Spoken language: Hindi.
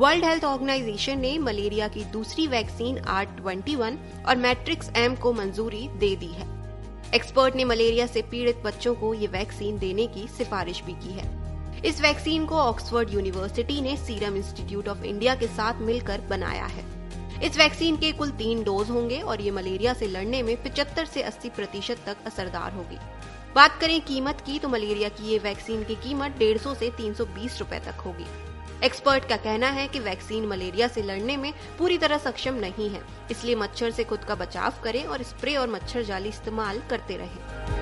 वर्ल्ड हेल्थ ऑर्गेनाइजेशन ने मलेरिया की दूसरी वैक्सीन आर ट्वेंटी वन और मैट्रिक्स एम को मंजूरी दे दी है। एक्सपर्ट ने मलेरिया से पीड़ित बच्चों को ये वैक्सीन देने की सिफारिश भी की है। इस वैक्सीन को ऑक्सफोर्ड यूनिवर्सिटी ने सीरम इंस्टीट्यूट ऑफ़ इंडिया के साथ मिलकर बनाया है। इस वैक्सीन के कुल तीन डोज होंगे और ये मलेरिया से लड़ने में 75 से 80 प्रतिशत तक असरदार होगी। बात करें कीमत की तो मलेरिया की ये वैक्सीन की कीमत 150 से 320 रुपए तक होगी। एक्सपर्ट का कहना है कि वैक्सीन मलेरिया से लड़ने में पूरी तरह सक्षम नहीं है। इसलिए मच्छर से खुद का बचाव करें और स्प्रे और मच्छर जाली इस्तेमाल करते रहें।